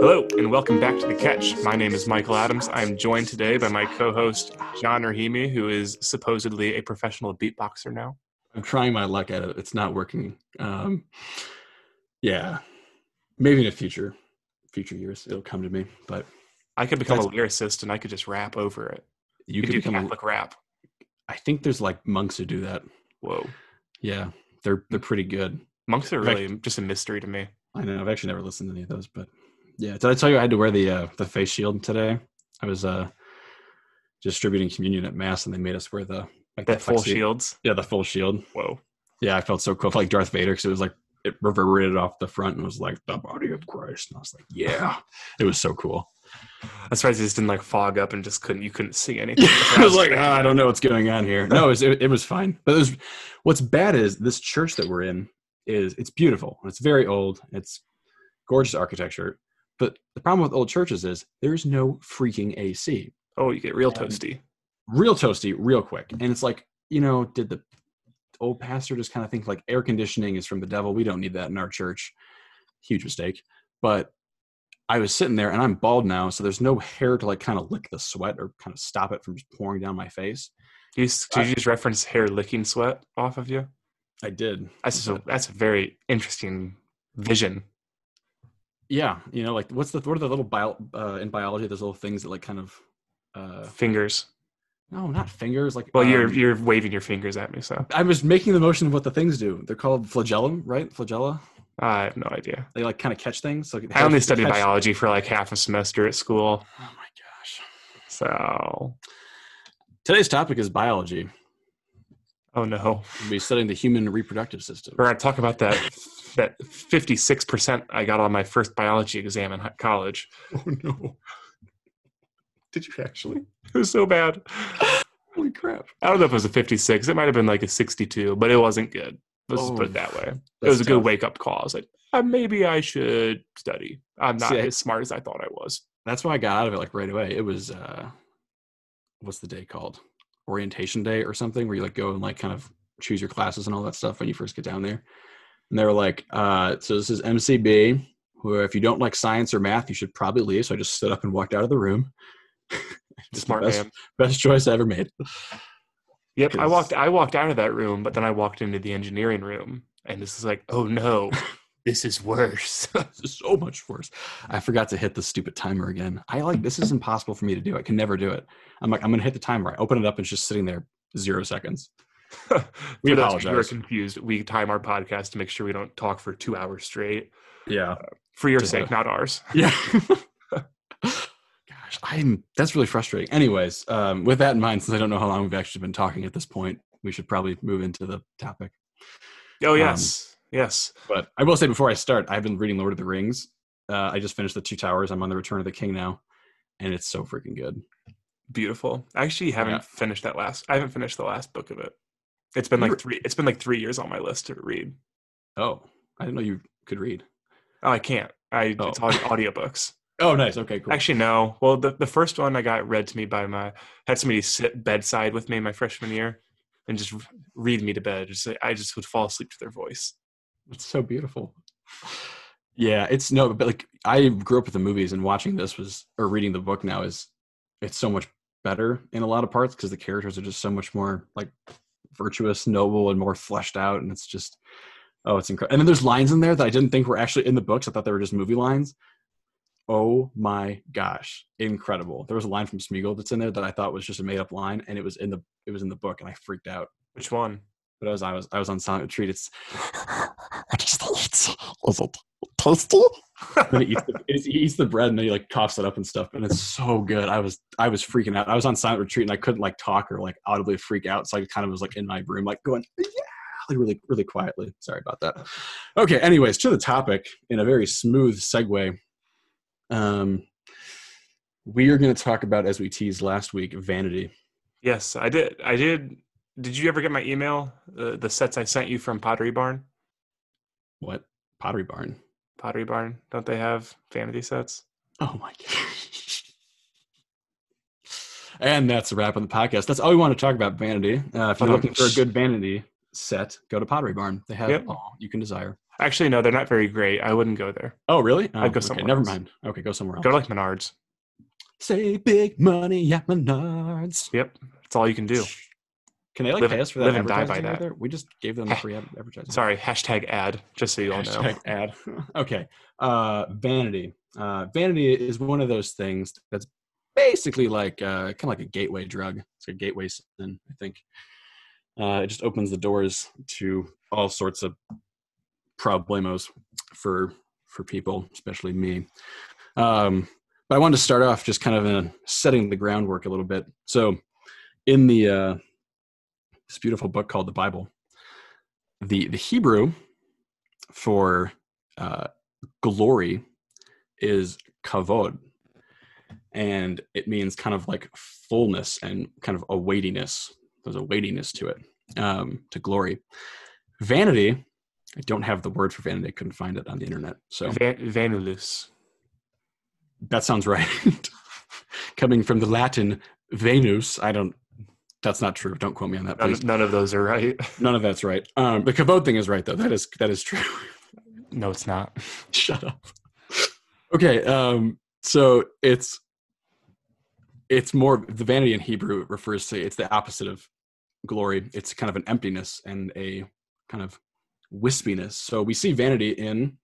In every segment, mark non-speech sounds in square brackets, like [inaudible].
Hello, and welcome back to The Catch. My name is Michael Adams. I'm joined today by my co host, John Rahimi, who is supposedly a professional beatboxer now. I'm trying my luck at it. It's not working. Um, yeah, maybe in the future, future years, it'll come to me. But I could become a lyricist and I could just rap over it. you You could could do become. A, Catholic rap. I think there's like monks who do that. Whoa. Yeah, they're they're pretty good. Monks are really just a mystery to me. I know. I've actually never listened to any of those, but yeah. Did I tell you I had to wear the uh, the face shield today? I was uh distributing communion at mass, and they made us wear the like the That full shields. Yeah, the full shield. Whoa. Yeah, I felt so cool, like Darth Vader, because it was like it reverberated off the front and was like the body of Christ, and I was like, yeah, it was so cool. I'm surprised it just didn't like fog up and just couldn't you couldn't see anything. [laughs] I was like, "Ah, I don't know what's going on here. No, it was, it, it was fine. But it was, what's bad is this church that we're in is it's beautiful. It's very old. It's gorgeous architecture. But the problem with old churches is there's no freaking AC. oh, you get real And- toasty. Real toasty, real quick. And it's like, you know, did the old pastor just kind of think like air conditioning is from the devil? We don't need that in our church. Huge mistake. But I was sitting there and I'm bald now, so there's no hair to like kind of lick the sweat or kind of stop it from just pouring down my face. You, did you just reference hair licking sweat off of you? I did. That's a, that's a very interesting vision. Yeah, you know, like what's the what are the little bio uh, in biology? Those little things that like kind of uh, Fingers. no, not fingers. Like Well, you're um, you're waving your fingers at me, so I was making the motion of what the things do. They're called flagellum, right? Flagella. I have no idea. They like kind of catch things. Like I only studied catch- biology for like half a semester at school, Oh my gosh! so Today's topic is biology. oh no, We'll be studying the human reproductive system. we're gonna talk about that that fifty six percent I got on my first biology exam in college. Oh no! Did you actually? It was so bad. Holy crap! I don't know if it was a fifty six. It might have been like a sixty two, but it wasn't good. Let's just put Oh, it that way. It was a good tough. wake up call. I was like, uh, maybe I should study. I'm not See, as smart as I thought I was. That's why I got out of it like right away. It was uh, what's the day called? Orientation day or something, where you like go and like kind of choose your classes and all that stuff when you first get down there. And they were like, uh, so this is MCB, where if you don't like science or math, you should probably leave. So I just stood up and walked out of the room. [laughs] Smart best, man. best choice I ever made. Yep, I 'Cause- walked. I walked out of that room, but then I walked into the engineering room, and this is like, oh no, [laughs] this is worse. [laughs] This is so much worse. I forgot to hit the stupid timer again. I like this is impossible for me to do. I can never do it. I'm like, I'm gonna hit the timer. I open it up and it's just sitting there zero seconds. [laughs] We those of you who are confused. We time our podcast to make sure we don't talk for two hours straight, Yeah. Uh, for your sake, not ours. Yeah. Gosh, I'm that's really frustrating. Anyways, um, with that in mind, since I don't know how long we've actually been talking at this point, we should probably move into the topic. Oh Um, yes, yes. But I will say before I start, I've been reading Lord of the Rings. Uh, I just finished the Two Towers. I'm on the Return of the King now, and it's so freaking good. Beautiful. I actually haven't Yeah. finished that last. I haven't finished the last book of it. It's been like three. It's been like three years on my list to read. Oh, I didn't know you could read. Oh, I can't. I Oh. it's audi- audiobooks. Oh, nice. Okay, cool. Actually, no. Well, the, the first one I got read to me by my had somebody sit bedside with me my freshman year and just read me to bed. Just like- I just would fall asleep to their voice. It's so beautiful. Yeah, it's no, but like I grew up with the movies, and watching this was or reading the book now is it's so much better in a lot of parts because the characters are just so much more like virtuous, noble, and more fleshed out, and it's just oh, it's incredible. And then there's lines in there that I didn't think were actually in the books. I thought they were just movie lines. Oh my gosh, incredible! There was a line from Smeagol that's in there that I thought was just a made up line, and it was in the it was in the book, and I freaked out. Which one? But I was I was I was on Silent Retreat. It's What is that? Is it tasty? then he eats, the, he eats the bread and then he like coughs it up and stuff and it's so good i was i was freaking out i was on silent retreat and i couldn't like talk or like audibly freak out so i kind of was like in my room like going yeah like really really quietly sorry about that okay anyways to the topic in a very smooth segue um we are going to talk about as we teased last week vanity Yes, I did. I did. Did you ever get my email? The the sets I sent you from Pottery Barn. what pottery barn Pottery Barn. Don't they have vanity sets? Oh my gosh. And that's a wrap on the podcast. That's all we want to talk about vanity. Uh, if you're Um, looking for a good vanity, set, go to Pottery Barn. They have Yep. all you can desire. Actually, no, they're not very great. I wouldn't go there. Oh, really? Oh, I'd go okay, somewhere Never else. mind. Okay, go somewhere else. Go to like Menards. Say big money at Menards. Yep, that's all you can do. Can they like Live- pay us for that live and die by right that. We just gave them a free ad- advertising. Sorry, hashtag ad. Just so you all know. Hashtag ad. [laughs] okay. Uh, vanity. Uh, vanity is one of those things that's basically like uh, kind of like a gateway drug. It's a gateway sin, I think. Uh, it just opens the doors to all sorts of problemos for for people, especially me. Um, but I wanted to start off just kind of in setting the groundwork a little bit. So, in the uh, this beautiful book called the Bible, the the Hebrew for uh, glory is kavod, and it means kind of like fullness and kind of a weightiness. There's a weightiness to it, um, to glory. Vanity. I don't have the word for vanity. I couldn't find it on the internet. So Va- Vanulus. that sounds right. [laughs] Coming from the Latin Venus, I don't. That's not true. Don't quote me on that, None, please. none of those are right. [laughs] None of that's right. Um, the kavod thing is right though. That is that is true. No, it's not. [laughs] Shut up. Okay, um, so it's it's more the vanity in Hebrew refers to it's the opposite of glory. It's kind of an emptiness and a kind of wispiness. So we see vanity in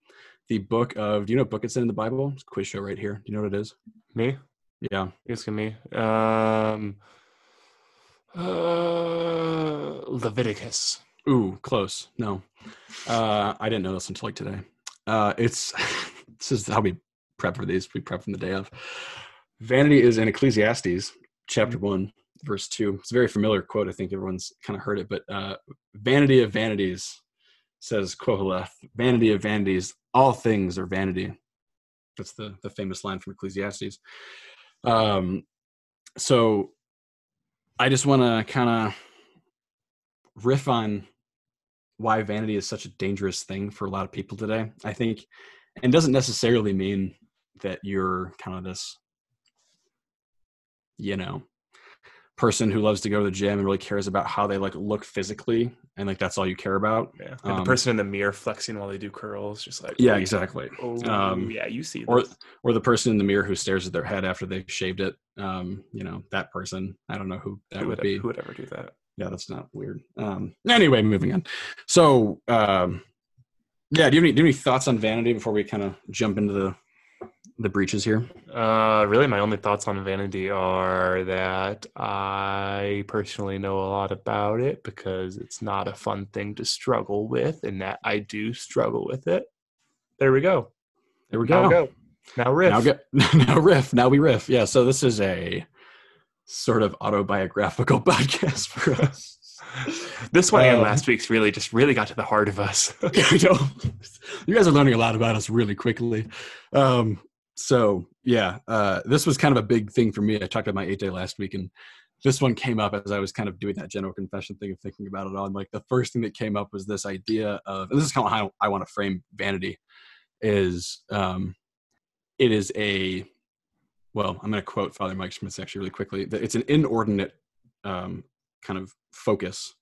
the book of. Do you know what book it's in in the Bible? It's a quiz show right here. Do you know what it is? Me? Yeah, It's gonna me. Um, uh, Leviticus. Ooh, close. No, uh, I didn't know this until like today. Uh, it's [laughs] this is how we prep for these. We prep from the day of. Vanity is in Ecclesiastes chapter one, verse two. It's a very familiar quote. I think everyone's kind of heard it, but uh, "Vanity of vanities," says Koheleth. "Vanity of vanities, all things are vanity." That's the the famous line from Ecclesiastes. Um, so I just want to kind of riff on why vanity is such a dangerous thing for a lot of people today. I think, and doesn't necessarily mean that you're kind of this, you know, person who loves to go to the gym and really cares about how they like look physically and like that's all you care about. Yeah. And Um, the person in the mirror flexing while they do curls, just like Yeah, exactly. Oh, Um, yeah, you see Or or the person in the mirror who stares at their head after they've shaved it. Um, you know, that person. I don't know who that who would would, be. who would ever do that? yeah that's not weird um anyway moving on so um yeah do you have any, do you have any thoughts on vanity before we kind of jump into the the breaches here Uh, really, my only thoughts on vanity are that I personally know a lot about it because it's not a fun thing to struggle with, and that I do struggle with it. There we go. there we Now go go. Now riff. now get [laughs] now riff now we riff yeah so this is a sort of autobiographical [laughs] podcast for us [laughs] this one and Um, last week's really just really got to the heart of us. I know. you guys are learning a lot about us really quickly. Um, so yeah, uh, this was kind of a big thing for me. I talked about my eight day last week, and this one came up as I was kind of doing that general confession thing of thinking about it all. And like the first thing that came up was this idea of, and this is kind of how I want to frame vanity, is um, it is a, well, I'm going to quote Father Mike Schmitz actually really quickly. that It's an inordinate um, kind of focus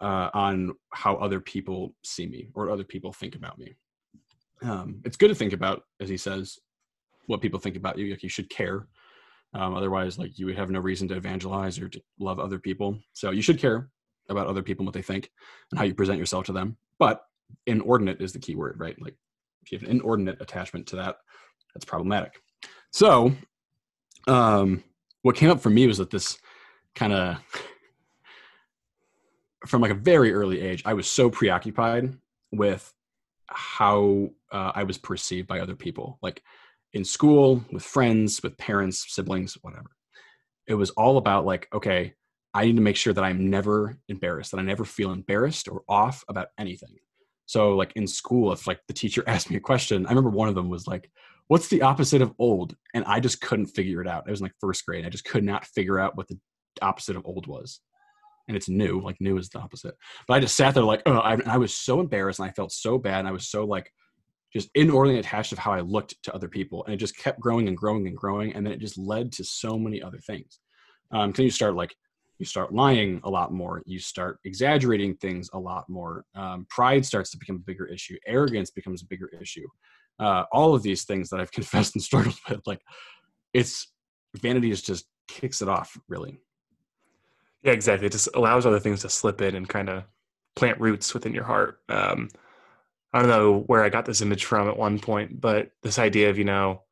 uh, on how other people see me or other people think about me. Um, it's good to think about, as he says, what people think about you. Like you should care. Um, otherwise, like you would have no reason to evangelize or to love other people. So you should care about other people and what they think and how you present yourself to them. But inordinate is the key word, right? Like if you have an inordinate attachment to that, that's problematic. So, um, what came up for me was that this kind of from like a very early age, I was so preoccupied with how uh, I was perceived by other people, like in school, with friends, with parents, siblings, whatever. It was all about like, okay, I need to make sure that I'm never embarrassed, that I never feel embarrassed or off about anything. So, like in school, if like the teacher [laughs] asked me a question, I remember one of them was like, "What's the opposite of old?" And I just couldn't figure it out. It was in like first grade. I just could not figure out what the opposite of old was and it's new like new is the opposite but i just sat there like oh I, I was so embarrassed and i felt so bad and i was so like just inordinately attached of how i looked to other people and it just kept growing and growing and growing and then it just led to so many other things um then you start like you start lying a lot more you start exaggerating things a lot more um, pride starts to become a bigger issue arrogance becomes a bigger issue uh, all of these things that i've [laughs] confessed and struggled with like it's vanity is just kicks it off really Yeah, exactly. It just allows other things to slip in and kind of plant roots within your heart. Um, I don't know where I got this image from at one point, but this idea of, you know,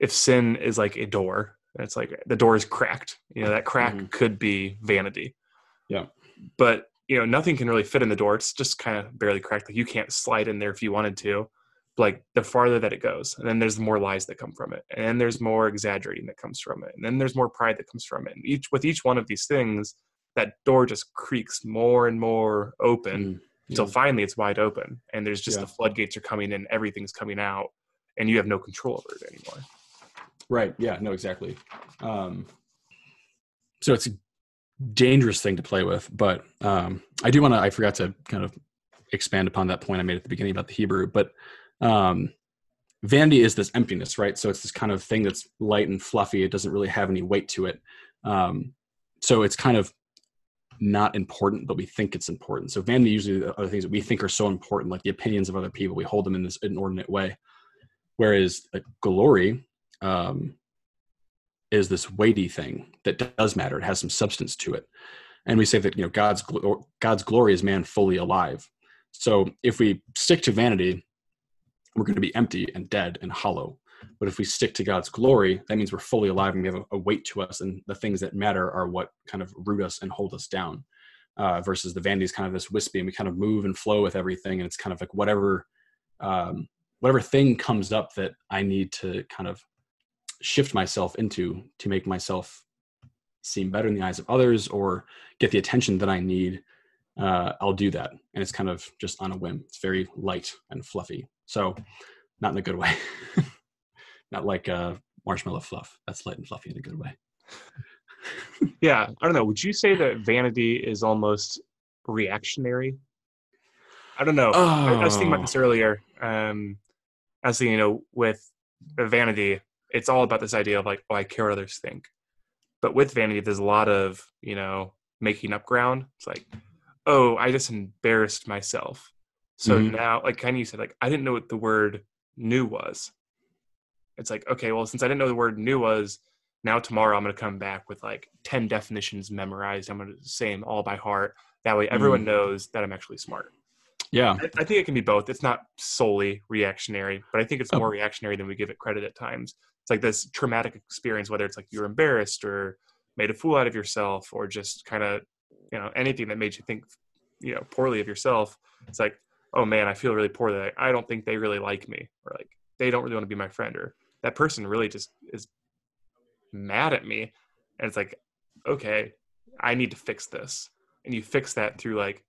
if sin is like a door, it's like the door is cracked, you know, that crack Mhm. could be vanity. Yeah. But, you know, nothing can really fit in the door. It's just kind of barely cracked. Like you can't slide in there if you wanted to. Like the farther that it goes, and then there's more lies that come from it, and then there's more exaggerating that comes from it, and then there's more pride that comes from it. And each with each one of these things, that door just creaks more and more open Mm, until yeah. finally it's wide open, and there's just Yeah. the floodgates are coming in, everything's coming out, and you have no control over it anymore. Right. Yeah. No. Exactly. Um, so it's a dangerous thing to play with, but um, I do want to. I forgot to kind of expand upon that point I made at the beginning about the Hebrew, but um, vanity is this emptiness, right? So it's this kind of thing that's light and fluffy. It doesn't really have any weight to it. Um, so it's kind of not important, but we think it's important. So vanity usually are the things that we think are so important, like the opinions of other people. We hold them in this inordinate way. Whereas glory um, is this weighty thing that does matter. It has some substance to it, and we say that you know God's gl- God's glory is man fully alive. So if we stick to vanity, we're going to be empty and dead and hollow. But if we stick to God's glory, that means we're fully alive and we have a, weight to us, and the things that matter are what kind of root us and hold us down. Uh, versus the vanity is kind of this wispy, and we kind of move and flow with everything, and it's kind of like whatever, um, whatever thing comes up that I need to kind of shift myself into to make myself seem better in the eyes of others or get the attention that I need. Uh, I'll do that, and it's kind of just on a whim. It's very light and fluffy, so not in a good way. [laughs] not like uh, marshmallow fluff. That's light and fluffy in a good way. [laughs] Yeah, I don't know. Would you say that vanity is almost reactionary? I don't know. I, I was thinking about this earlier. Um, I was thinking, you know, with vanity, it's all about this idea of like, oh, I care what others think. But with vanity, there's a lot of, you know, making up ground. It's like, oh, I just embarrassed myself. So Mhm. now, like kind of you said, like, I didn't know what the word new was. It's like, okay, well, since I didn't know the word new was, now tomorrow I'm going to come back with like 10 definitions memorized. I'm going to say them all by heart. That way everyone mm. knows that I'm actually smart. Yeah, I, I think it can be both. It's not solely reactionary, but I think it's Oh. more reactionary than we give it credit at times. It's like this traumatic experience, whether it's like you're embarrassed or made a fool out of yourself or just kind of, you know, anything that made you think, you know, poorly of yourself. It's like, oh man, I feel really poor that I don't think they really like me or like they don't really want to be my friend or that person really just is mad at me. And it's like, okay, I need to fix this. And you fix that through like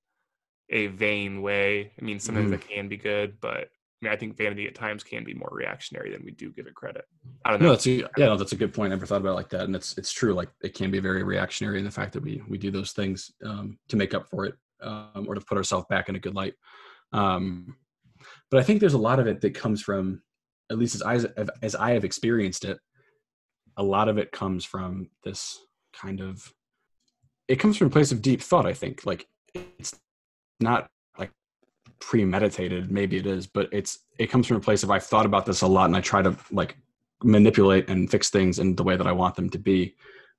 a vain way. I mean, sometimes Mhm. that can be good, but I mean, I think vanity at times can be more reactionary than we do give it credit. I don't know. no, that's a, yeah, no, that's a good point. I never thought about it like that, and it's it's true. Like it can be very reactionary in the fact that we we do those things um, to make up for it um, or to put ourselves back in a good light. Um, but I think there's a lot of it that comes from, at least as I as I have experienced it, a lot of it comes from this kind of. It comes from a place of deep thought. I think like it's not like premeditated maybe it is but it's it comes from a place of i've thought about this a lot and i try to like manipulate and fix things in the way that i want them to be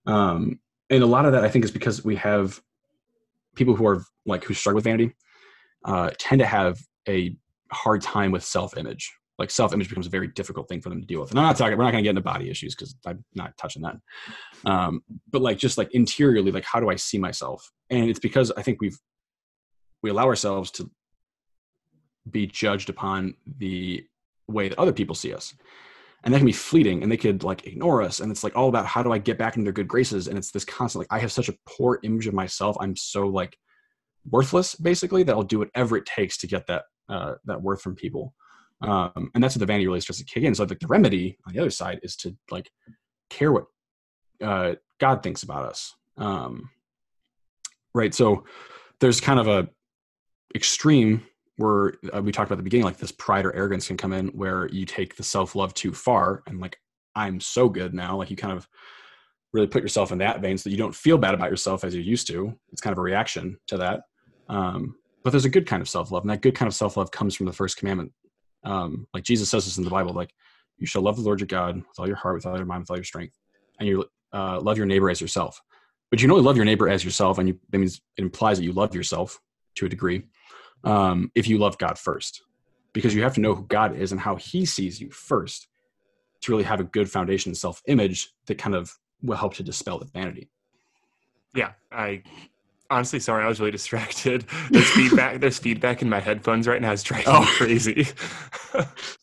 um and a lot of that i think is because we have people who are like who struggle with vanity uh tend to have a hard time with self-image like self-image becomes a very difficult thing for them to deal with. And i'm not talking we're not going to get into body issues because i'm not touching that. Um but like just like interiorly like how do i see myself? And it's because i think we've we allow ourselves to be judged upon the way that other people see us. And that can be fleeting and they could like ignore us and it's like all about how do i get back into their good graces? And it's this constant like i have such a poor image of myself i'm so like worthless basically that i'll do whatever it takes to get that uh that worth from people um and that's what the vanity really starts to kick in so like the remedy on the other side is to like care what uh god thinks about us um right so there's kind of a extreme where uh, we talked about the beginning, like this pride or arrogance can come in where you take the self love too far and like, I'm so good now. Like you kind of really put yourself in that vein so that you don't feel bad about yourself as you used to. It's kind of a reaction to that. Um, but there's a good kind of self love, and that good kind of self love comes from the first commandment. Um, like Jesus says this in the Bible, like you shall love the Lord your God with all your heart, with all your mind, with all your strength, and you uh, love your neighbor as yourself. But you only love your neighbor as yourself, and you, that means it implies that you love yourself to a degree um, if you love God first, because you have to know who God is and how He sees you first to really have a good foundation self image that kind of will help to dispel the vanity. Yeah, I honestly sorry, I was really distracted. [laughs] There's feedback. There's feedback in my headphones right now. It's driving Oh. me crazy. [laughs] [laughs]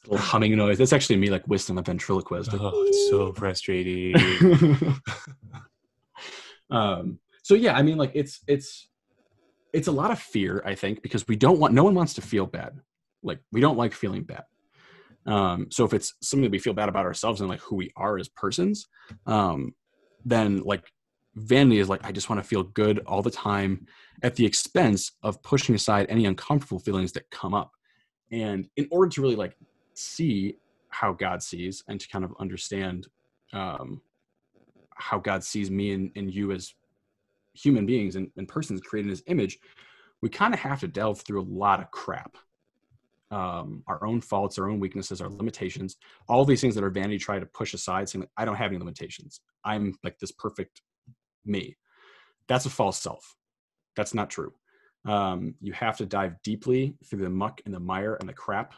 little humming noise. That's actually me like whistling a ventriloquist. oh, it's so frustrating. um, so yeah, I mean, like it's it's it's a lot of fear, I think, because we don't want no one wants to feel bad. Like we don't like feeling bad. Um, so if it's something that we feel bad about ourselves and like who we are as persons, um, then like vanity is like I just want to feel good all the time at the expense of pushing aside any uncomfortable feelings that come up. And in order to really like see how God sees and to kind of understand um, how God sees me and, and you as human beings and, and persons created in his image, we kind of have to delve through a lot of crap. Um, our own faults, our own weaknesses, our limitations, all these things that our vanity try to push aside, saying, I don't have any limitations. I'm like this perfect me. That's a false self. That's not true. Um, you have to dive deeply through the muck and the mire and the crap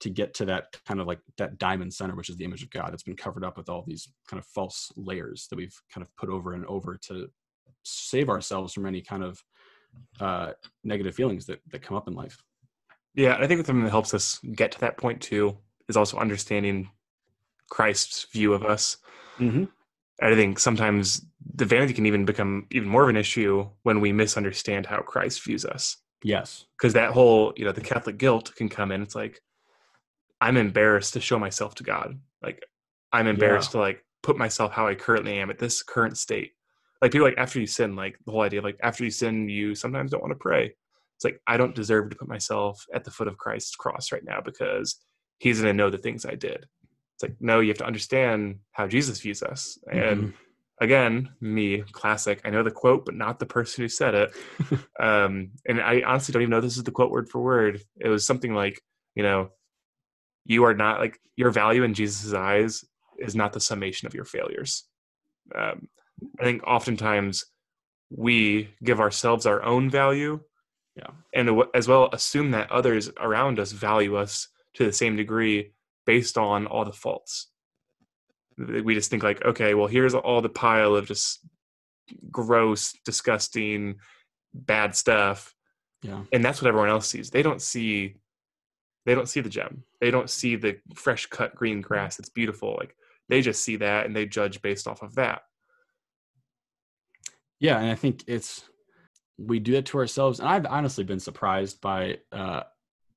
to get to that kind of like that diamond center, which is the image of God that's been covered up with all these kind of false layers that we've kind of put over and over to save ourselves from any kind of uh, negative feelings that, that come up in life. yeah, I think something that helps us get to that point too is also understanding Christ's view of us. Mm-hmm. I think sometimes the vanity can even become even more of an issue when we misunderstand how Christ views us. Yes. Because that whole, you know, the Catholic guilt can come in. It's like, I'm embarrassed to show myself to God. Like, I'm embarrassed to like put myself how I currently am at this current state. Like people like after you sin, like the whole idea of like after you sin, you sometimes don't want to pray. It's like I don't deserve to put myself at the foot of Christ's cross right now because He's gonna know the things I did. It's like no, you have to understand how Jesus views us. And Mhm. again, me, classic. I know the quote, but not the person who said it. [laughs] um, and I honestly don't even know this is the quote word for word. It was something like, you know, you are not like your value in Jesus' eyes is not the summation of your failures. Um, I think oftentimes we give ourselves our own value, Yeah. and as well assume that others around us value us to the same degree based on all the faults. We just think like, okay, well, here's all the pile of just gross, disgusting, bad stuff, Yeah. and that's what everyone else sees. They don't see, they don't see the gem. They don't see the fresh cut green grass. It's beautiful. Like they just see that and they judge based off of that. Yeah, and I think it's we do that to ourselves, and I've honestly been surprised by uh,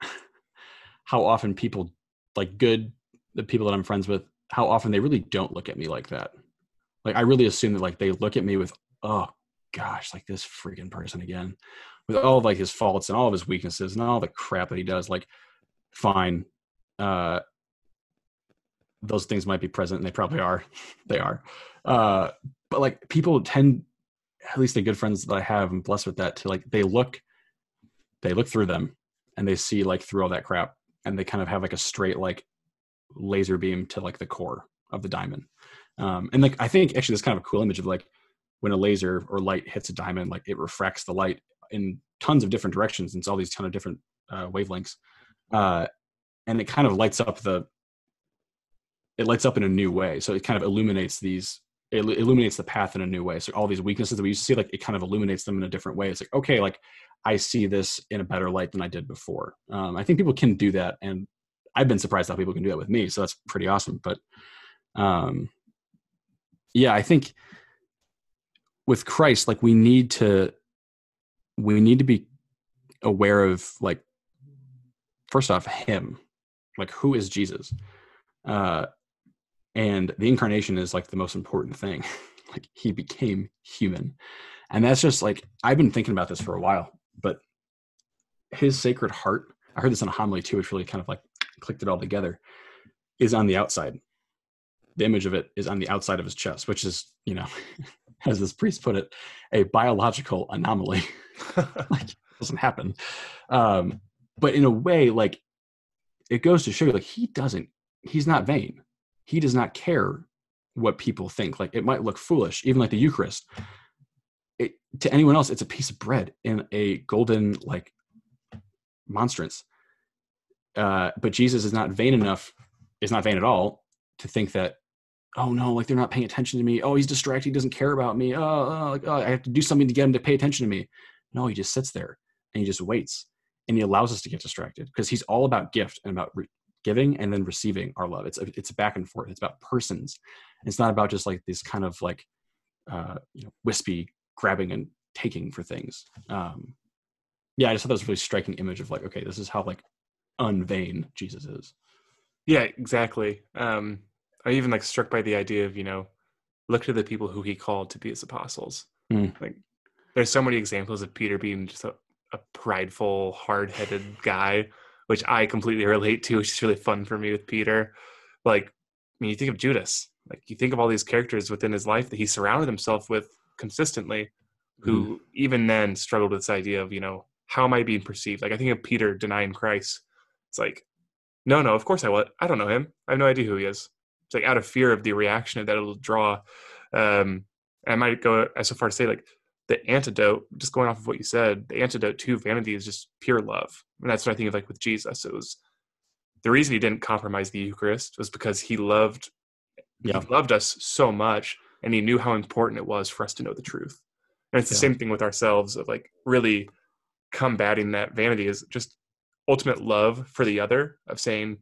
[laughs] how often people, like good, the people that I'm friends with, how often they really don't look at me like that. Like I really assume that like they look at me with, oh gosh, like this freaking person again, with all of like his faults and all of his weaknesses and all the crap that he does. Like, fine, uh, those things might be present, and they probably are. [laughs] they are, uh, but like people tend at least the good friends that I have, I'm blessed with that. To like, they look, they look through them, and they see like through all that crap, and they kind of have like a straight like laser beam to like the core of the diamond. Um, and like I think actually there's kind of a cool image of like when a laser or light hits a diamond, like it refracts the light in tons of different directions. And it's all these ton of different uh, wavelengths, uh, and it kind of lights up the. It lights up in a new way, so it kind of illuminates these it illuminates the path in a new way. So all these weaknesses that we used to see, like it kind of illuminates them in a different way. It's like, okay, like I see this in a better light than I did before. Um, I think people can do that. And I've been surprised how people can do that with me. So that's pretty awesome. But um, yeah, I think with Christ, like we need to, we need to be aware of like, first off, him, like who is Jesus? Uh, and the incarnation is like the most important thing [laughs] like he became human and that's just like i've been thinking about this for a while but his sacred heart i heard this in a homily too which really kind of like clicked it all together is on the outside the image of it is on the outside of his chest, which is, you know, [laughs] as this priest put it, a biological anomaly. [laughs] like it doesn't happen. Um, but in a way, like it goes to show you, like he doesn't, he's not vain. He does not care what people think. Like it might look foolish, even like the Eucharist. To anyone else, it's a piece of bread in a golden like monstrance. Uh, but Jesus is not vain enough, is not vain at all to think that, oh no, like they're not paying attention to me. Oh, he's distracted. He doesn't care about me. Oh, oh, like, oh, I have to do something to get him to pay attention to me. No, he just sits there and he just waits and he allows us to get distracted because he's all about gift and about re- giving and then receiving our love. It's it's a back and forth. It's about persons. It's not about just like this kind of like uh, you know wispy grabbing and taking for things. Um, yeah, I just thought that was a really striking image of like, okay, this is how like unvain Jesus is. Yeah, exactly. Um, I even like struck by the idea of you know, look to the people who he called to be his apostles. Mm. Like, there's so many examples of Peter being just a, a prideful, hard-headed guy, which I completely relate to, which is really fun for me with Peter. Like, I mean, you think of Judas. Like, you think of all these characters within his life that he surrounded himself with consistently, who Mm. even then struggled with this idea of you know, how am I being perceived? Like, I think of Peter denying Christ. It's like, no, no, of course I will. I don't know him. I have no idea who he is. It's like out of fear of the reaction of that it'll draw. Um, I might go as so far to say like the antidote, just going off of what you said, the antidote to vanity is just pure love. And that's what I think of like with Jesus. It was the reason he didn't compromise the Eucharist was because he loved Yeah. he loved us so much and he knew how important it was for us to know the truth. And it's the Yeah. same thing with ourselves of like really combating that vanity is just ultimate love for the other of saying,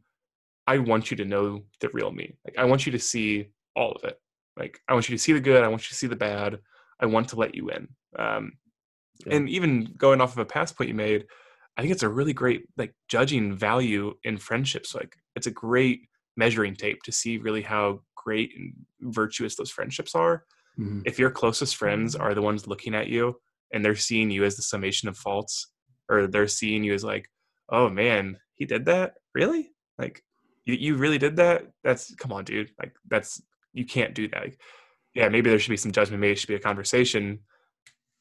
I want you to know the real me. Like I want you to see all of it. Like I want you to see the good. I want you to see the bad. I want to let you in. Um, Yeah. And even going off of a past point you made, I think it's a really great like judging value in friendships. Like it's a great measuring tape to see really how great and virtuous those friendships are. Mhm. If your closest friends are the ones looking at you and they're seeing you as the summation of faults, or they're seeing you as like, oh man, he did that? Really? Like you, you really did that? That's come on, dude. Like that's you can't do that. Like, yeah, maybe there should be some judgment maybe it should be a conversation.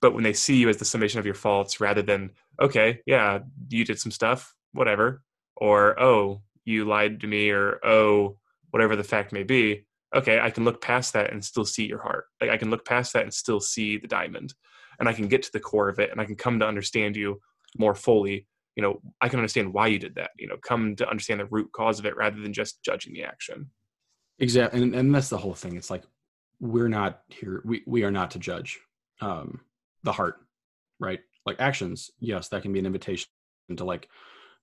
But when they see you as the summation of your faults rather than, okay, yeah, you did some stuff, whatever, or oh, you lied to me, or oh, whatever the fact may be, okay, I can look past that and still see your heart. Like I can look past that and still see the diamond. And I can get to the core of it and I can come to understand you more fully. You know, I can understand why you did that, you know, come to understand the root cause of it rather than just judging the action. Exactly, and, and that's the whole thing. It's like we're not here. We we are not to judge um, the heart, right? Like actions, yes, that can be an invitation to like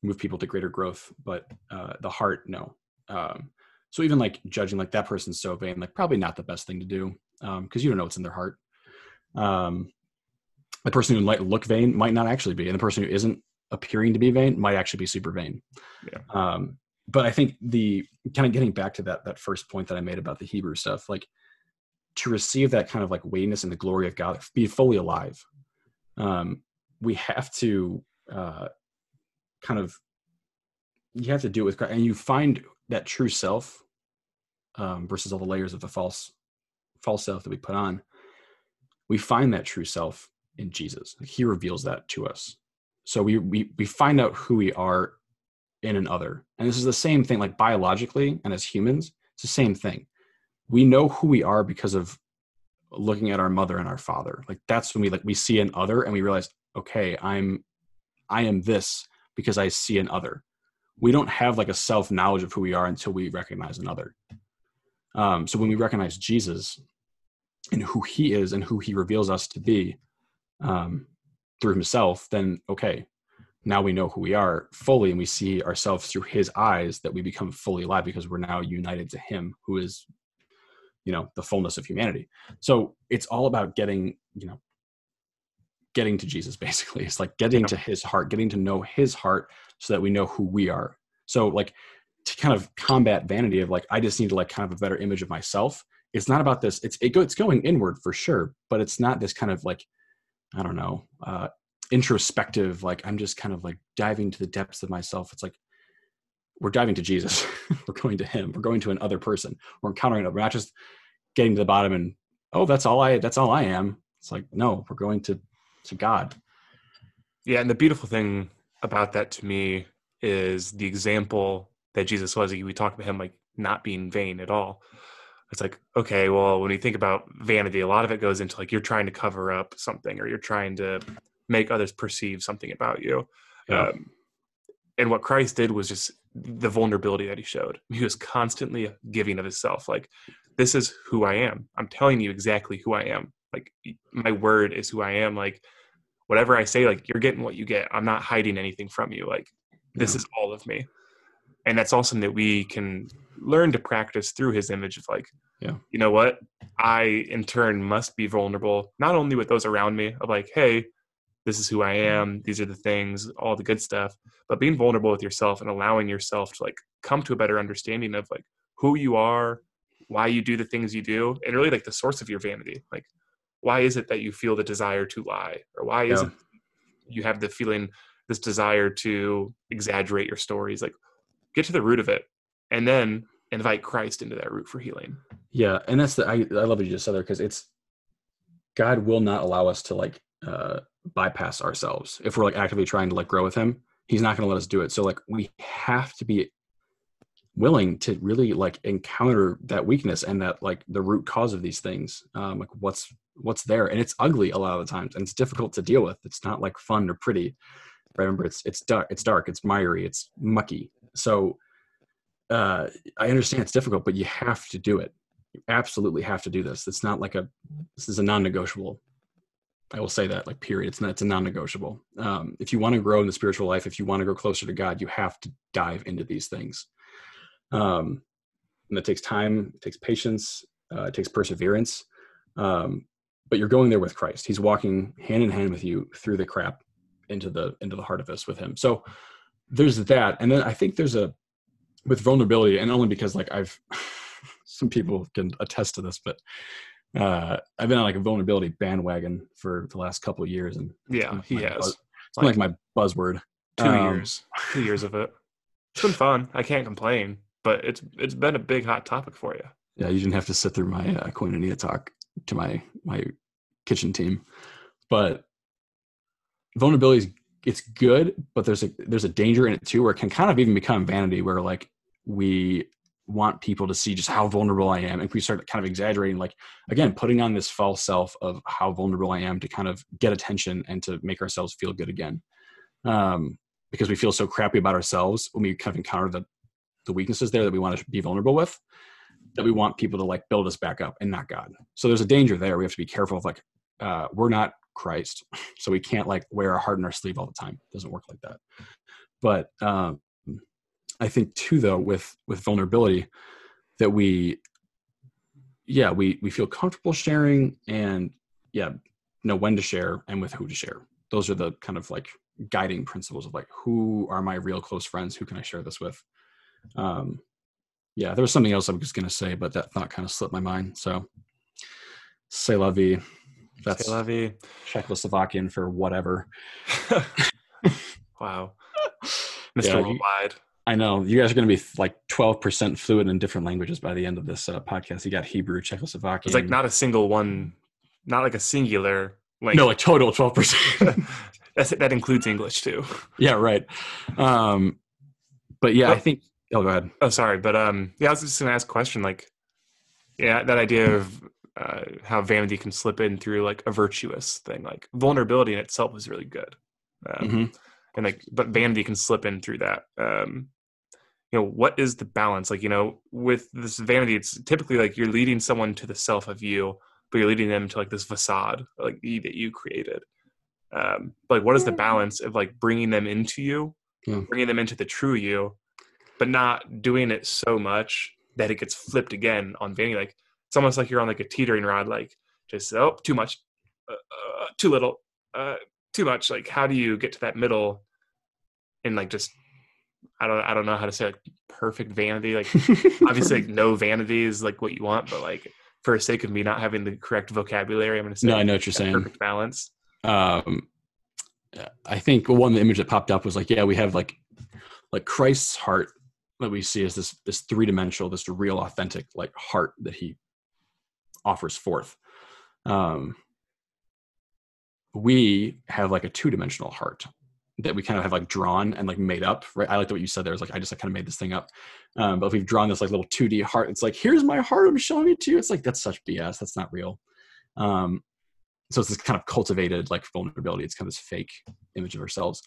move people to greater growth, but uh, the heart, no. Um, so even like judging, like that person's so vain, like probably not the best thing to do because you don't know what's in their heart. Um, the person who might look vain might not actually be, and the person who isn't appearing to be vain might actually be super vain. Yeah. Um, but I think the kind of getting back to that that first point that I made about the Hebrew stuff, like to receive that kind of like weightiness and the glory of God, be fully alive. Um, we have to uh, kind of you have to do it with Christ, and you find that true self um, versus all the layers of the false false self that we put on. We find that true self in Jesus. He reveals that to us. So we we we find out who we are in an other. And this is the same thing like biologically and as humans, it's the same thing. We know who we are because of looking at our mother and our father. Like that's when we like we see an other and we realize, okay, I'm I am this because I see an other. We don't have like a self knowledge of who we are until we recognize another. Um, so when we recognize Jesus and who he is and who he reveals us to be um, through himself, then okay, now we know who we are fully and we see ourselves through his eyes that we become fully alive because we're now united to him who is you know the fullness of humanity. So it's all about getting you know getting to jesus [laughs] basically. It's like getting to his heart getting to know his heart so that we know who we are. So like to kind of combat vanity of like i just need to like kind of a better image of myself it's not about this it's it go, it's going inward for sure but it's not this kind of like i don't know uh introspective like i'm just kind of like diving to the depths of myself it's like we're diving to Jesus. [laughs] we're going to Him. We're going to another person. We're encountering. We're not just getting to the bottom and oh, that's all I. That's all I am. It's like no, we're going to to God. Yeah, and the beautiful thing about that to me is the example that Jesus was. We talk about him like not being vain at all. It's like, okay, well, when you think about vanity, a lot of it goes into like you're trying to cover up something or you're trying to make others perceive something about you. Yeah. Um, and what Christ did was just the vulnerability that he showed. He was constantly giving of himself. Like, this is who I am. I'm telling you exactly who I am. Like, my word is who I am. Like, whatever I say, like, you're getting what you get. I'm not hiding anything from you. Like, this Yeah. is all of me. And that's also something that we can learn to practice through his image of like, Yeah. you know what? I, in turn, must be vulnerable, not only with those around me, of like, hey, this is who I mm-hmm. am, these are the things, all the good stuff, but being vulnerable with yourself and allowing yourself to like come to a better understanding of like who you are, why you do the things you do, and really like the source of your vanity. Like, why is it that you feel the desire to lie? Or why is Yeah. it you have the feeling, this desire to exaggerate your stories? Like, get to the root of it and then invite Christ into that root for healing. Yeah, and that's the I, I love what you just said there because it's God will not allow us to like uh bypass ourselves if we're like actively trying to like grow with him. He's not going to let us do it. So like we have to be willing to really like encounter that weakness and that like the root cause of these things. Um like what's what's there and it's ugly a lot of the times and it's difficult to deal with. It's not like fun or pretty. Remember it's it's dark, it's dark, it's miry, it's mucky. So uh I understand it's difficult, but you have to do it you absolutely have to do this. It's not like a this is a non-negotiable. I will say that like period. It's not it's a non-negotiable. Um, if you want to grow in the spiritual life, if you want to grow closer to God, you have to dive into these things. Um, and it takes time, it takes patience, uh, it takes perseverance. Um, but you're going there with Christ. He's walking hand in hand with you through the crap into the into the heart of this with him. So there's that, and then I think there's a with vulnerability, and only because like I've [laughs] some people can attest to this, but uh, I've been on like a vulnerability bandwagon for the last couple of years, and Yeah, he has. buzz- it's been like my buzzword. two Um, years two years of it it's been fun i can't complain but it's it's been a big hot topic for you Yeah, you didn't have to sit through my uh, talk to my my kitchen team, but vulnerability is it's good, but there's a there's a danger in it too, where it can kind of even become vanity, where like we want people to see just how vulnerable I am, and we start kind of exaggerating, like again, putting on this false self of how vulnerable I am to kind of get attention and to make ourselves feel good again, um, because we feel so crappy about ourselves when we kind of encounter the the weaknesses there that we want to be vulnerable with that we want people to like build us back up and not God. So there's a danger there. We have to be careful of like uh, we're not Christ, [laughs] so we can't like wear our heart in our sleeve all the time. It doesn't work like that. But um, I think too, though, with with vulnerability, that we, yeah, we we feel comfortable sharing, and yeah, know when to share and with who to share. Those are the kind of like guiding principles of like who are my real close friends, who can I share this with. Um, yeah, there was something else I was going to say, but that thought kind of slipped my mind. So, say la vie. That's vie. Czechoslovakian for whatever. [laughs] wow [laughs] Yeah, mr you- worldwide I know you guys are going to be like 12% fluent in different languages by the end of this uh, podcast. You got Hebrew, Czechoslovakian. it's like not a single one not like a singular language no, a total 12%. [laughs] That's, that includes english too yeah, right. Um, but yeah, I But- think. Oh, go ahead. oh sorry but um yeah i was just gonna ask a question like yeah that idea of uh, how vanity can slip in through like a virtuous thing like vulnerability in itself is really good. Um, Mhm. and like but vanity can slip in through that. Um you know what is the balance? Like you know with this vanity it's typically like you're leading someone to the self of you but you're leading them to like this facade like you, that you created. Um but like what is the balance of like bringing them into you Yeah. bringing them into the true you but not doing it so much that it gets flipped again on vanity? Like it's almost like you're on like a teetering rod like just oh too much uh, uh, too little uh too much like how do you get to that middle and like just i don't i don't know how to say like perfect vanity like obviously like no [laughs] vanity is like what you want but like for the sake of me not having the correct vocabulary i'm gonna say no, I know what you're saying. perfect balance um i think one the image that popped up was like yeah we have like like christ's heart that we see as this this three dimensional, this real authentic like heart that he offers forth. Um, we have like a two dimensional heart that we kind of have like drawn and like made up, right? I like what you said there. It's like I just like kind of made this thing up. Um, but if we've drawn this like little 2D heart, it's like, here's my heart, I'm showing it to you. It's like that's such BS. That's not real. Um, so it's this kind of cultivated like vulnerability. It's kind of this fake image of ourselves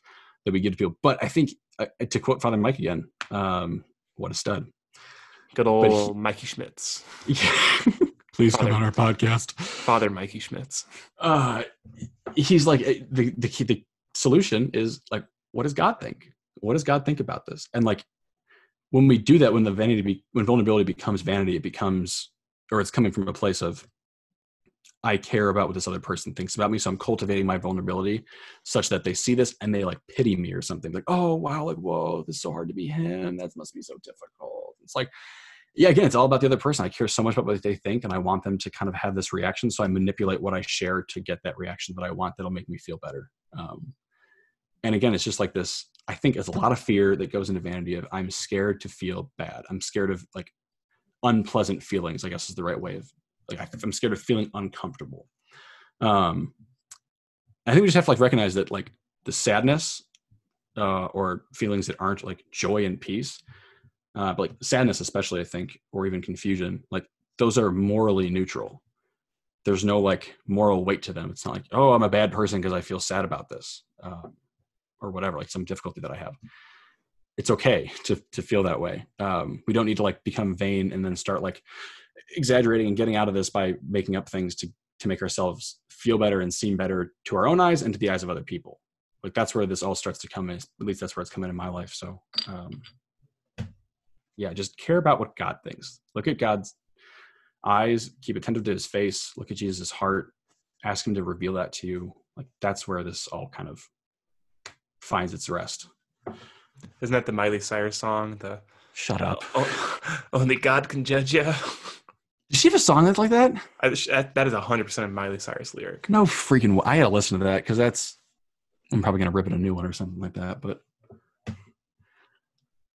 that we give to people. But I think uh, to quote Father Mike again, um, what a stud. Good old he, Mikey Schmitz. [laughs] Yeah. Please Father, come on our podcast. Father Mikey Schmitz. Uh, he's like uh, the, the the solution is like, what does God think? What does God think about this? And like, when we do that, when the vanity, be, when vulnerability becomes vanity, it becomes, or it's coming from a place of, I care about what this other person thinks about me. So I'm cultivating my vulnerability such that they see this and they like pity me or something like, oh, wow, like, whoa, this is so hard to be him. That must be so difficult. It's like, yeah, again, it's all about the other person. I care so much about what they think and I want them to kind of have this reaction. So I manipulate what I share to get that reaction that I want that'll make me feel better. Um, and again it's just like this i think it's a lot of fear that goes into vanity of i'm scared to feel bad i'm scared of like unpleasant feelings i guess is the right way of like i'm scared of feeling uncomfortable um i think we just have to like recognize that like the sadness uh or feelings that aren't like joy and peace uh but like sadness especially i think or even confusion like those are morally neutral there's no like moral weight to them it's not like oh i'm a bad person because i feel sad about this um, or whatever, like some difficulty that I have. It's okay to to feel that way. Um, we don't need to like become vain and then start like exaggerating and getting out of this by making up things to to make ourselves feel better and seem better to our own eyes and to the eyes of other people. Like that's where this all starts to come in. At least that's where it's coming in my life. So, um, yeah, just care about what God thinks. Look at God's eyes. Keep attentive to His face. Look at Jesus' heart. Ask Him to reveal that to you. Like that's where this all kind of finds its rest. Isn't that the Miley Cyrus song? The shut up. Oh, only God can judge you. Does she have a song that's like that? I, that is hundred percent of Miley Cyrus lyric. No freaking. Way. I gotta listen to that because that's. I'm probably gonna rip it a new one or something like that. But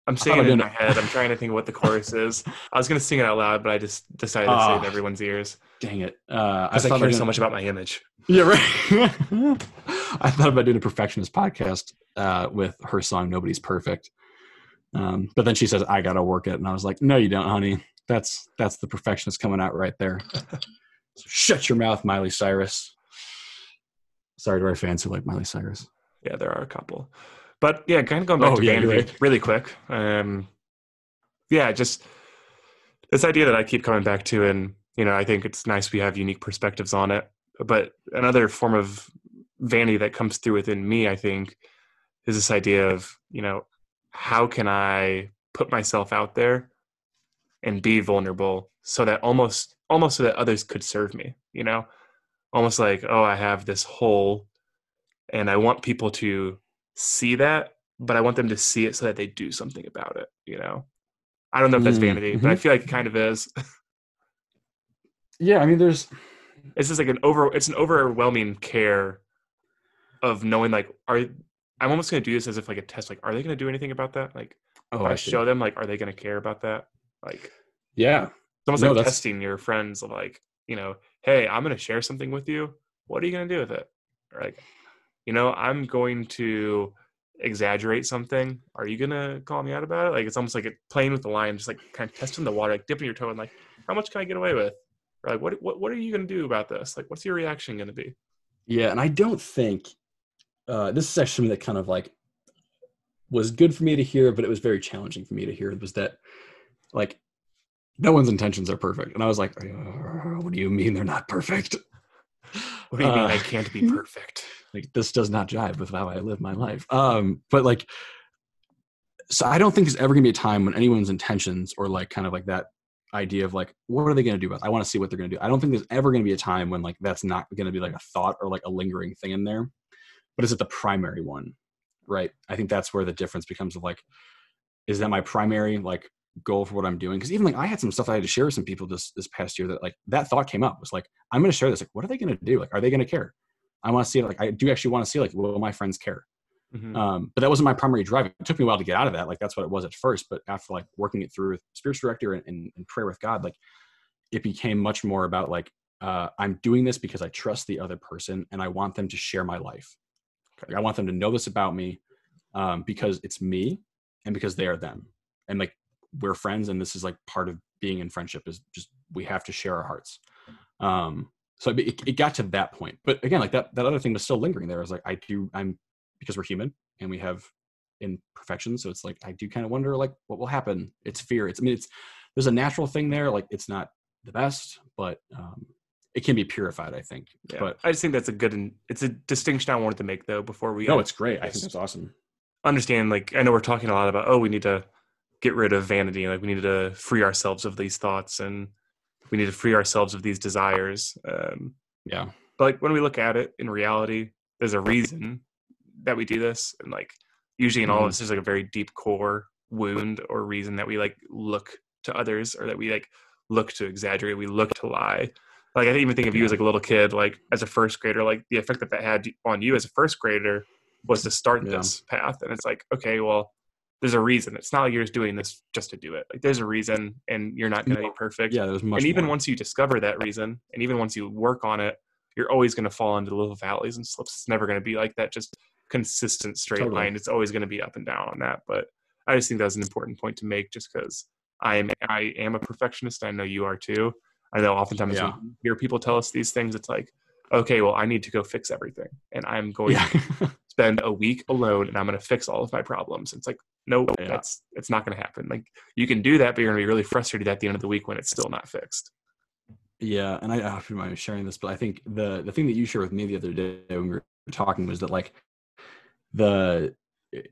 I'm singing it in my head. I'm trying to think what the chorus [laughs] is. I was gonna sing it out loud, but I just decided to say it in ah, everyone's ears. Dang it! Uh, I, I care so much about my image. Yeah, right. [laughs] I thought about doing a perfectionist podcast uh, with her song "Nobody's Perfect," um, but then she says I gotta work it, and I was like, "No, you don't, honey. That's that's the perfectionist coming out right there." [laughs] so shut your mouth, Miley Cyrus. Sorry to our fans who like Miley Cyrus. Yeah, there are a couple, but yeah, kind of going back oh, to yeah, right. really quick. Um, yeah, just this idea that I keep coming back to, and you know, I think it's nice we have unique perspectives on it. But another form of vanity that comes through within me, I think, is this idea of, you know, how can I put myself out there and be vulnerable so that almost almost so that others could serve me, you know? Almost like, oh, I have this hole and I want people to see that, but I want them to see it so that they do something about it, you know? I don't know if that's mm-hmm. vanity, but I feel like it kind of is. [laughs] yeah, I mean there's it's just like an over it's an overwhelming care of knowing like are I'm almost gonna do this as if like a test. Like, are they gonna do anything about that? Like, oh, if I, I show them, like, are they gonna care about that? Like, yeah, it's almost no, like that's... testing your friends. Of like, you know, hey, I'm gonna share something with you. What are you gonna do with it? Or like, you know, I'm going to exaggerate something. Are you gonna call me out about it? Like, it's almost like it, playing with the line, just like kind of testing the water, like dipping your toe and like, how much can I get away with? Or like, what what what are you gonna do about this? Like, what's your reaction gonna be? Yeah, and I don't think uh, this is actually something that kind of like was good for me to hear, but it was very challenging for me to hear. Was that like no one's intentions are perfect, and I was like, "What do you mean they're not perfect?" What do you uh, mean I can't be [laughs] perfect? Like this does not jive with how I live my life. Um, but like, so I don't think there's ever gonna be a time when anyone's intentions or like kind of like that idea of like what are they going to do about it? i want to see what they're going to do. I don't think there's ever going to be a time when like that's not going to be like a thought or like a lingering thing in there. But is it the primary one right? I think that's where the difference becomes of like is that my primary like goal for what i'm doing? Because even like i had some stuff i had to share with some people this this past year that like that thought came up. Was like i'm going to share this. Like what are they going to do? Like are they going to care i want to see it like i do actually want to see like will my friends care Mhm. Um, but that wasn't my primary drive. It took me a while to get out of that. Like that's what it was at first. But after like working it through with spiritual director and, and, and prayer with God, like it became much more about like uh, I'm doing this because I trust the other person and I want them to share my life. Like, I want them to know this about me um, because it's me and because they are them. And like we're friends and this is like part of being in friendship is just we have to share our hearts. Um, so it, it got to that point. But again, like that that other thing was still lingering there. I was like, I do I'm because we're human and we have imperfections. So it's like I do kind of wonder like what will happen. It's fear. It's I mean it's there's a natural thing there. Like it's not the best, but um, it can be purified. I think. Yeah. But I just think that's a good and it's a distinction I wanted to make though before we no, it's great. I think it's awesome. understand like I know we're talking a lot about oh we need to get rid of vanity like we need to free ourselves of these thoughts and we need to free ourselves of these desires um, Yeah. but like when we look at it in reality there's a reason that we do this and like usually in all of this there's like a very deep core wound or reason that we like look to others or that we like look to exaggerate we look to lie like i even think of you as like a little kid like as a first grader like the effect that that had on you as a first grader was to start Yeah. this path and it's like okay well there's a reason it's not like you're just doing this just to do it like there's a reason and you're not going to be perfect Yeah. There's much. and even more. once you discover that reason and even once you work on it you're always going to fall into little valleys and slips it's never going to be like that just consistent straight Totally. line it's always going to be up and down on that but i just think that's an important point to make just because i am i am a perfectionist i know you are too i know oftentimes Yeah. when we hear people tell us these things it's like okay well i need to go fix everything and i'm going Yeah. to spend a week alone and i'm going to fix all of my problems it's like nope oh, Yeah. that's it's not going to happen like you can do that but you're going to be really frustrated at the end of the week when it's still not fixed Yeah, and I, I don't know if I'm sharing this, but I think the the thing that you shared with me the other day when we were talking was that like the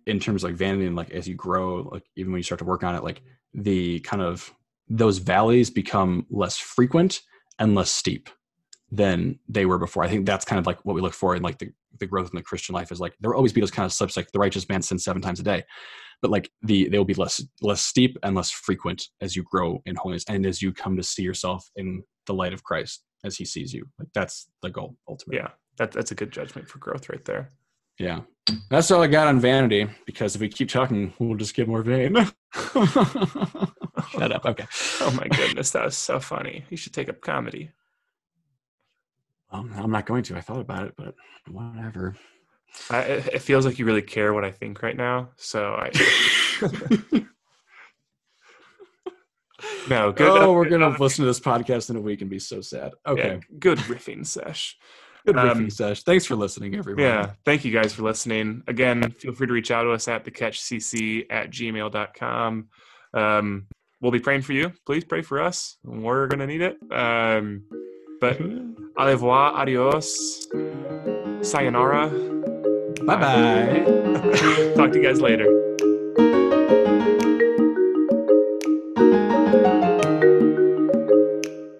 in terms of like vanity and like as you grow, like even when you start to work on it, like the kind of those valleys become less frequent and less steep than they were before. I think that's kind of like what we look for in like the, the growth in the Christian life is like there will always be those kind of slips like the righteous man sins seven times a day. But like the they will be less less steep and less frequent as you grow in holiness and as you come to see yourself in the light of Christ as he sees you. Like that's the goal ultimately. yeah that, that's a good judgment for growth right there Yeah. That's all I got on vanity because if we keep talking, we'll just get more vain. [laughs] Shut up. Okay. oh my [laughs] goodness that was so funny you should take up comedy Well, I'm not going to. I thought about it, but whatever. I, it feels like you really care what i think right now so i [laughs] no good oh, we're gonna listen to this podcast in a week and be so sad. yeah, Okay. good riffing sesh Good Um, riffing sesh. Thanks for listening, everyone. Yeah. Thank you guys for listening. Again, feel free to reach out to us at thecatchcc at gmail.com. Um, we'll be praying for you. Please pray for us. We're going to need it. Um, but au revoir, adios, sayonara. Bye bye. [laughs] Talk to you guys later.